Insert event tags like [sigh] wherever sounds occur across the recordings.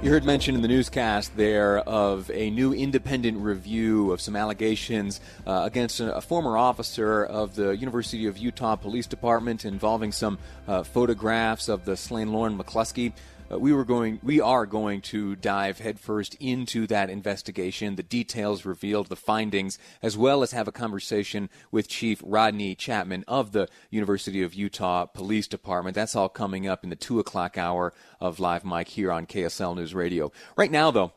You heard mention in the newscast there of a new independent review of some allegations uh, against a, a, former officer of the University of Utah Police Department involving some uh, photographs of the slain Lauren McCluskey uh, we were going, we are going to dive headfirst into that investigation, the details revealed, the findings, as well as have a conversation with Chief Rodney Chapman of the University of Utah Police Department. That's all coming up in the two o'clock hour of Live Mic here on KSL News Radio. Right now, though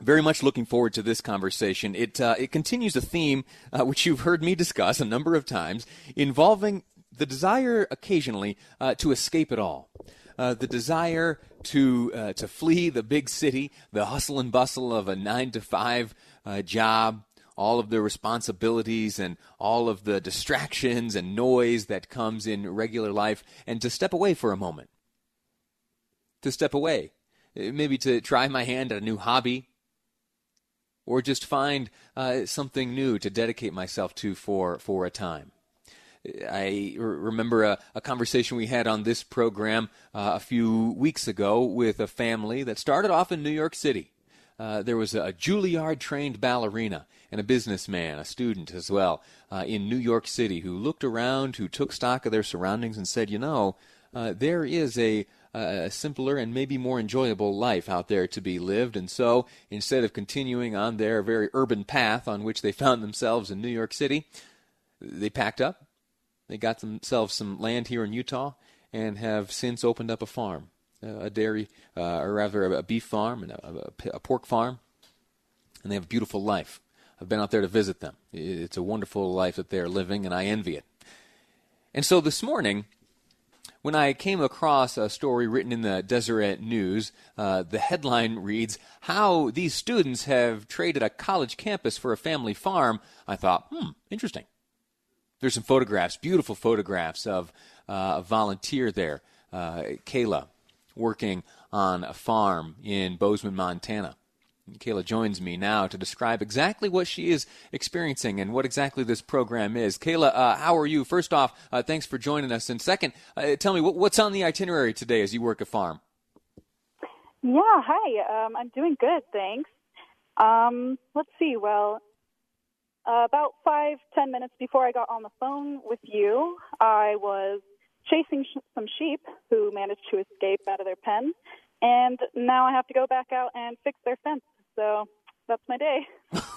very much looking forward to this conversation. It uh, it continues a theme uh, which you've heard me discuss a number of times, involving the desire occasionally uh, to escape it all uh, the desire to uh, to flee the big city, the hustle and bustle of a nine to five uh, job, all of the responsibilities and all of the distractions and noise that comes in regular life, and to step away for a moment. To step away, uh, maybe to try my hand at a new hobby, or just find uh, something new to dedicate myself to for for a time. I remember a, a, conversation we had on this program uh, a few weeks ago with a family that started off in New York City. Uh, there was a Juilliard trained ballerina and a businessman, a student as well, uh, in New York City who looked around, who took stock of their surroundings and said, you know, uh, there is a, a simpler and maybe more enjoyable life out there to be lived. And so instead of continuing on their very urban path on which they [laughs] found themselves in New York City, they packed up they got themselves some land here in Utah and have since opened up a farm, a dairy, uh, or rather a beef farm and a, a, pork farm, and they have a beautiful life. I've been out there to visit them. It's a wonderful life that they're living, and I envy it. And so this morning, when I came across a story written in the Deseret News, uh, the headline reads, How These Students Have Traded a College Campus for a Family Farm, I thought, hmm, interesting. There's some photographs, beautiful photographs of uh, a volunteer there, uh, Kayla, working on a farm in Bozeman, Montana. Kayla joins me now to describe exactly what she is experiencing and what exactly this program is. Kayla, uh, how are you? First off, uh, thanks for joining us. And second, uh, tell me what, what's on the itinerary today as you work a farm. Yeah, hi. Um, I'm doing good, thanks. Um, let's see. Well, uh, about five, ten minutes before I got on the phone with you, I was chasing sh- some sheep who managed to escape out of their pen, and now I have to go back out and fix their fence. So that's my day. [laughs]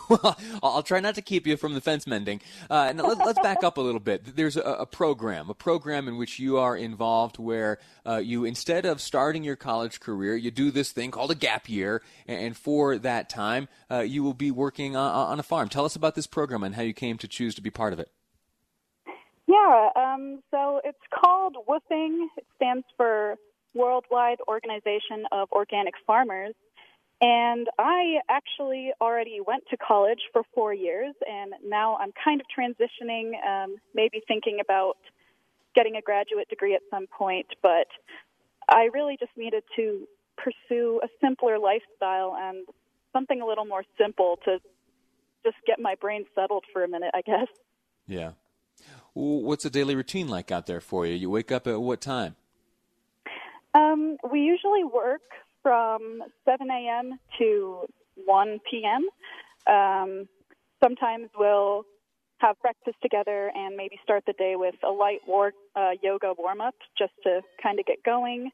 I'll try not to keep you from the fence mending. Uh, let, us back up a little bit. There's a, a, program, a program in which you are involved where uh, you, instead of starting your college career, you do this thing called a gap year, and for that time, uh, you will be working on, on, a farm. Tell us about this program and how you came to choose to be part of it. Yeah, um, so it's called WOOFing. It stands for Worldwide Organization of Organic Farmers. And I actually already went to college for four years, and now I'm kind of transitioning, um, maybe thinking about getting a graduate degree at some point. But I really just needed to pursue a simpler lifestyle and something a little more simple to just get my brain settled for a minute, I guess. Yeah. What's a daily routine like out there for you? You wake up at what time? Um, we usually work from 7 a.m. to 1 p.m. Um, sometimes we'll have breakfast together and maybe start the day with a light war, uh, yoga warm up just to kind of get going.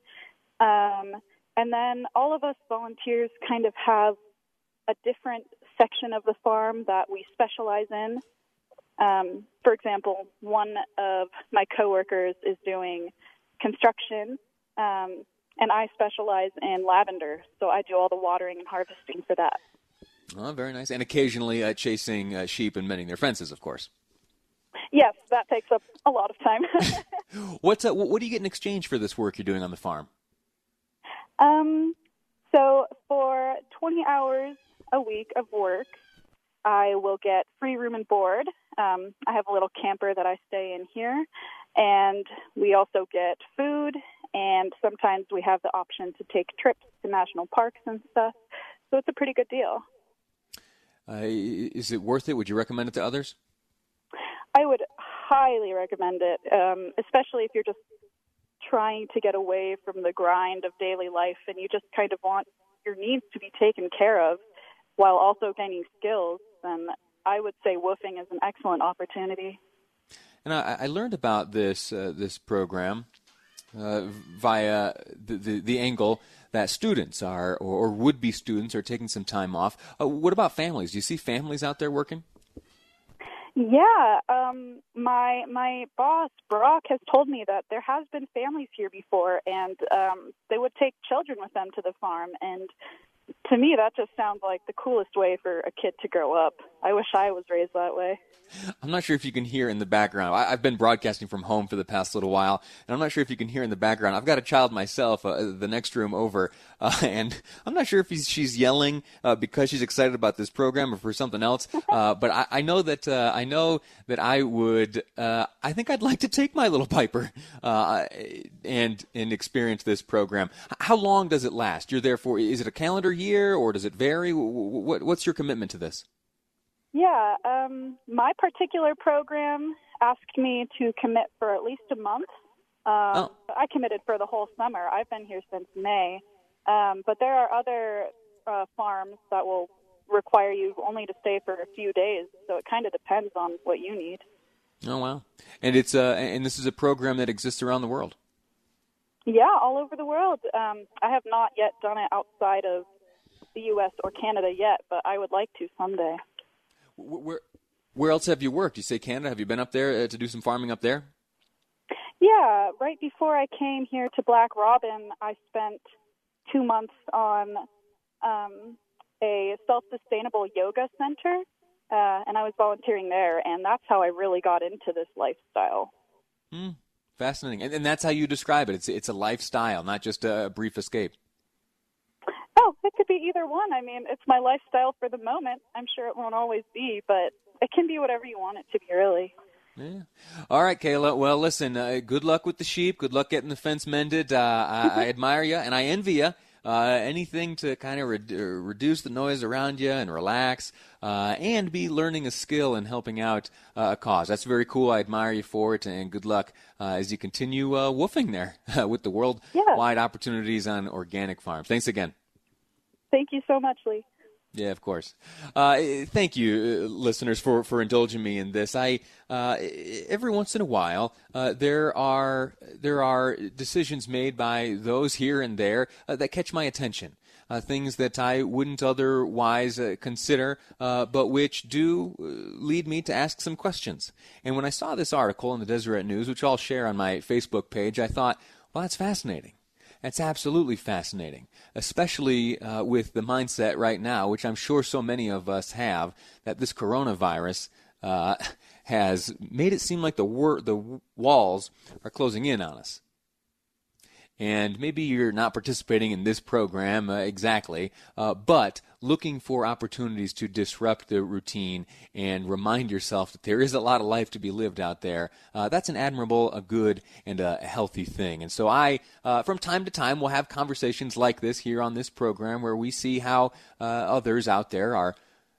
Um, And then all of us volunteers kind of have a different section of the farm that we specialize in. Um, for example, one of my coworkers is doing construction, um, and I specialize in lavender, so I do all the watering and harvesting for that. Oh, very nice. And occasionally uh, chasing uh, sheep and mending their fences, of course. Yes, that takes up a lot of time. [laughs] What's uh, what do you get in exchange for this work you're doing on the farm? um, so for 20 hours a week of work, I will get free room and board. Um, I have a little camper that I stay in here, and we also get food. And sometimes we have the option to take trips to national parks and stuff. So it's a pretty good deal. Uh, is it worth it? Would you recommend it to others? I would highly recommend it, um, especially if you're just trying to get away from the grind of daily life and you just kind of want your needs to be taken care of while also gaining skills. Then I would say woofing is an excellent opportunity. And I, I learned about this uh, this program uh, via the, the, the angle that students are or, or would be students are taking some time off. Uh, what about families? Do you see families out there working? Yeah, um, my my boss Brock has told me that there has been families here before, and um, they would take children with them to the farm. And to me, that just sounds like the coolest way for a kid to grow up. I wish I was raised that way. I'm not sure if you can hear in the background. I, have been broadcasting from home for the past little while, and I'm not sure if you can hear in the background. I've got a child myself, uh, the next room over, [laughs] uh, and I'm not sure if she's yelling uh, because she's excited about this program or for something else. [laughs] Uh, but I, I, know that uh, I know that I would. Uh, I think I'd like to take my little Piper and and experience this program. How long does it last? You're there for? Is it a calendar year or does it vary? What, what's your commitment to this? Yeah, um, my particular program asked me to commit for at least a month. Um, oh. I committed for the whole summer. I've been here since May. Um, but there are other uh, farms that will require you only to stay for a few days. So it kind of depends on what you need. Oh wow! And it's uh, and this is a program that exists around the world. Yeah, all over the world. Um, I have not yet done it outside of the U.S. or Canada yet, but I would like to someday. Where where else have you worked? You say Canada. Have you been up there uh, to do some farming up there? Yeah, right before I came here to Black Robin, I spent two months on um, a self-sustainable yoga center, uh, and I was volunteering there, and that's how I really got into this lifestyle. Mm, fascinating, and, and that's how you describe it. It's it's a lifestyle, not just a brief escape. Oh, it could be either one. I mean, it's my lifestyle for the moment. I'm sure it won't always be, but it can be whatever you want it to be, really. Yeah. All right, Kayla. Well, listen. Uh, good luck with the sheep. Good luck getting the fence mended. Uh, I, I, admire you and I envy you. Uh, anything to kind of re- uh, reduce the noise around you and relax, uh, and be learning a skill and helping out uh, a cause. That's very cool. I admire you for it, and good luck as you continue woofing there [laughs] with the worldwide yeah. opportunities on organic farms. Thanks again. Thank you so much, Lee. Yeah, of course. Uh, thank you, uh, listeners, for, for indulging me in this. I uh, every once in a while uh, there are there are decisions made by those here and there uh, that catch my attention. Uh, things that I wouldn't otherwise consider, but which do lead me to ask some questions. And when I saw this article in the Deseret News, which I'll share on my Facebook page, I thought, well, that's fascinating. That's absolutely fascinating, especially uh, with the mindset right now, which I'm sure so many of us have, that this coronavirus uh, [laughs] has made it seem like the wor- the walls are closing in on us and maybe you're not participating in this program uh, exactly, uh, but looking for opportunities to disrupt the routine and remind yourself that there is a lot of life to be lived out there. Uh, that's an admirable, a good, and a healthy thing. And so I, uh, from time to time, will have conversations like this here on this program where we see how uh, others out there are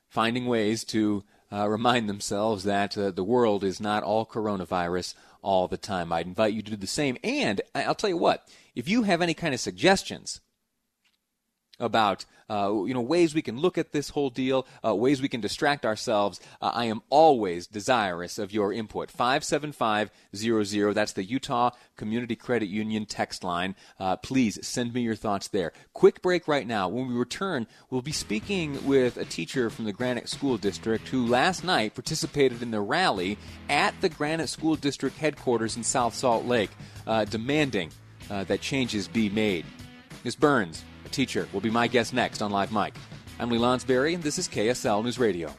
finding ways to uh, remind themselves that the world is not all coronavirus all the time. I'd invite you to do the same. And I'll tell you what, if you have any kind of suggestions about uh, you know ways we can look at this whole deal, uh, ways we can distract ourselves, uh, I am always desirous of your input. Five seven five zero zero. That's the Utah Community Credit Union text line. Uh, please send me your thoughts there. Quick break right now. When we return, we'll be speaking with a teacher from the Granite School District who last night participated in the rally at the Granite School District headquarters in South Salt Lake, uh, demanding uh, that changes be made. Ms. Burns teacher, will be my guest next on Live Mic. I'm Lee Lonsberry, and this is KSL News Radio.